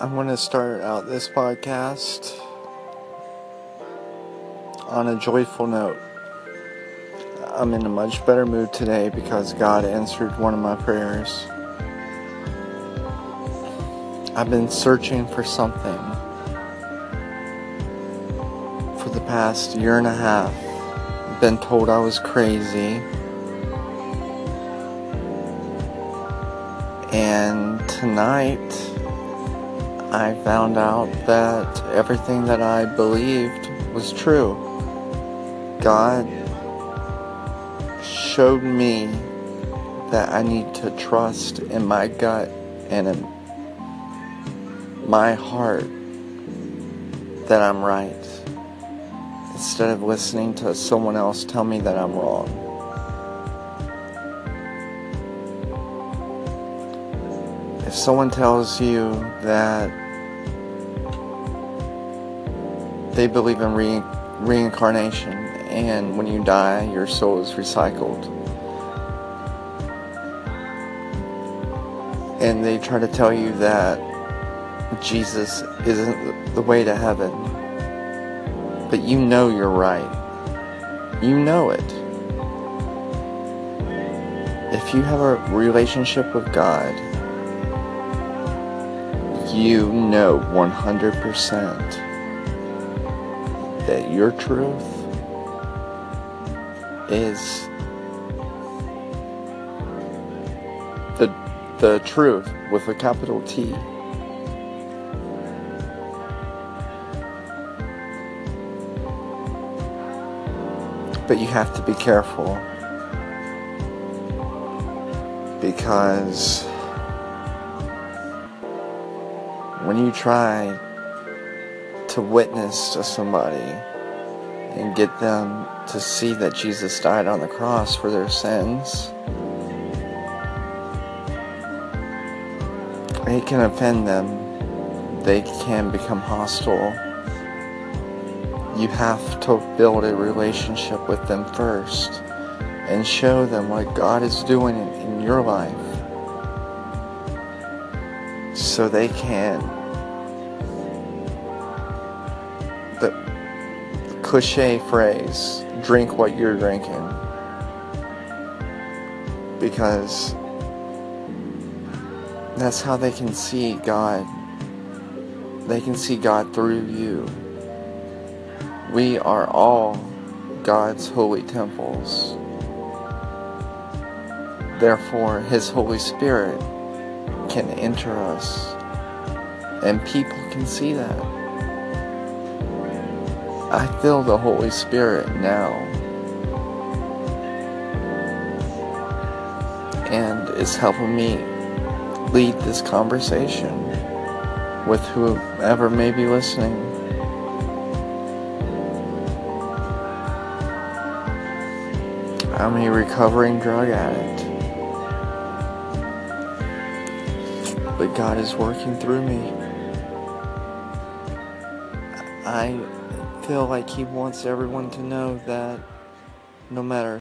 I want to start out this podcast on a joyful note. I'm in a much better mood today because God answered one of my prayers. I've been searching for something for the past year and a half. Been told I was crazy. And tonight, I found out that everything that I believed was true. God showed me that I need to trust in my gut and in my heart that I'm right instead of listening to someone else tell me that I'm wrong. If someone tells you that they believe in re- reincarnation and when you die, your soul is recycled, and they try to tell you that Jesus isn't the way to heaven, but you know you're right. You know it. If you have a relationship with God, you know 100% that your truth is the the truth with a capital T. But you have to be careful because when you try to witness to somebody and get them to see that Jesus died on the cross for their sins, it can offend them. They can become hostile. You have to build a relationship with them first and show them what God is doing in your life so they can the cliche phrase drink what you're drinking. Because that's how they can see God. They can see God through you. We are all God's holy temples. Therefore his holy spirit can enter us and people can see that I feel the Holy Spirit now. And it's helping me lead this conversation with whoever may be listening. I'm a recovering drug addict. But God is working through me. I feel like he wants everyone to know that no matter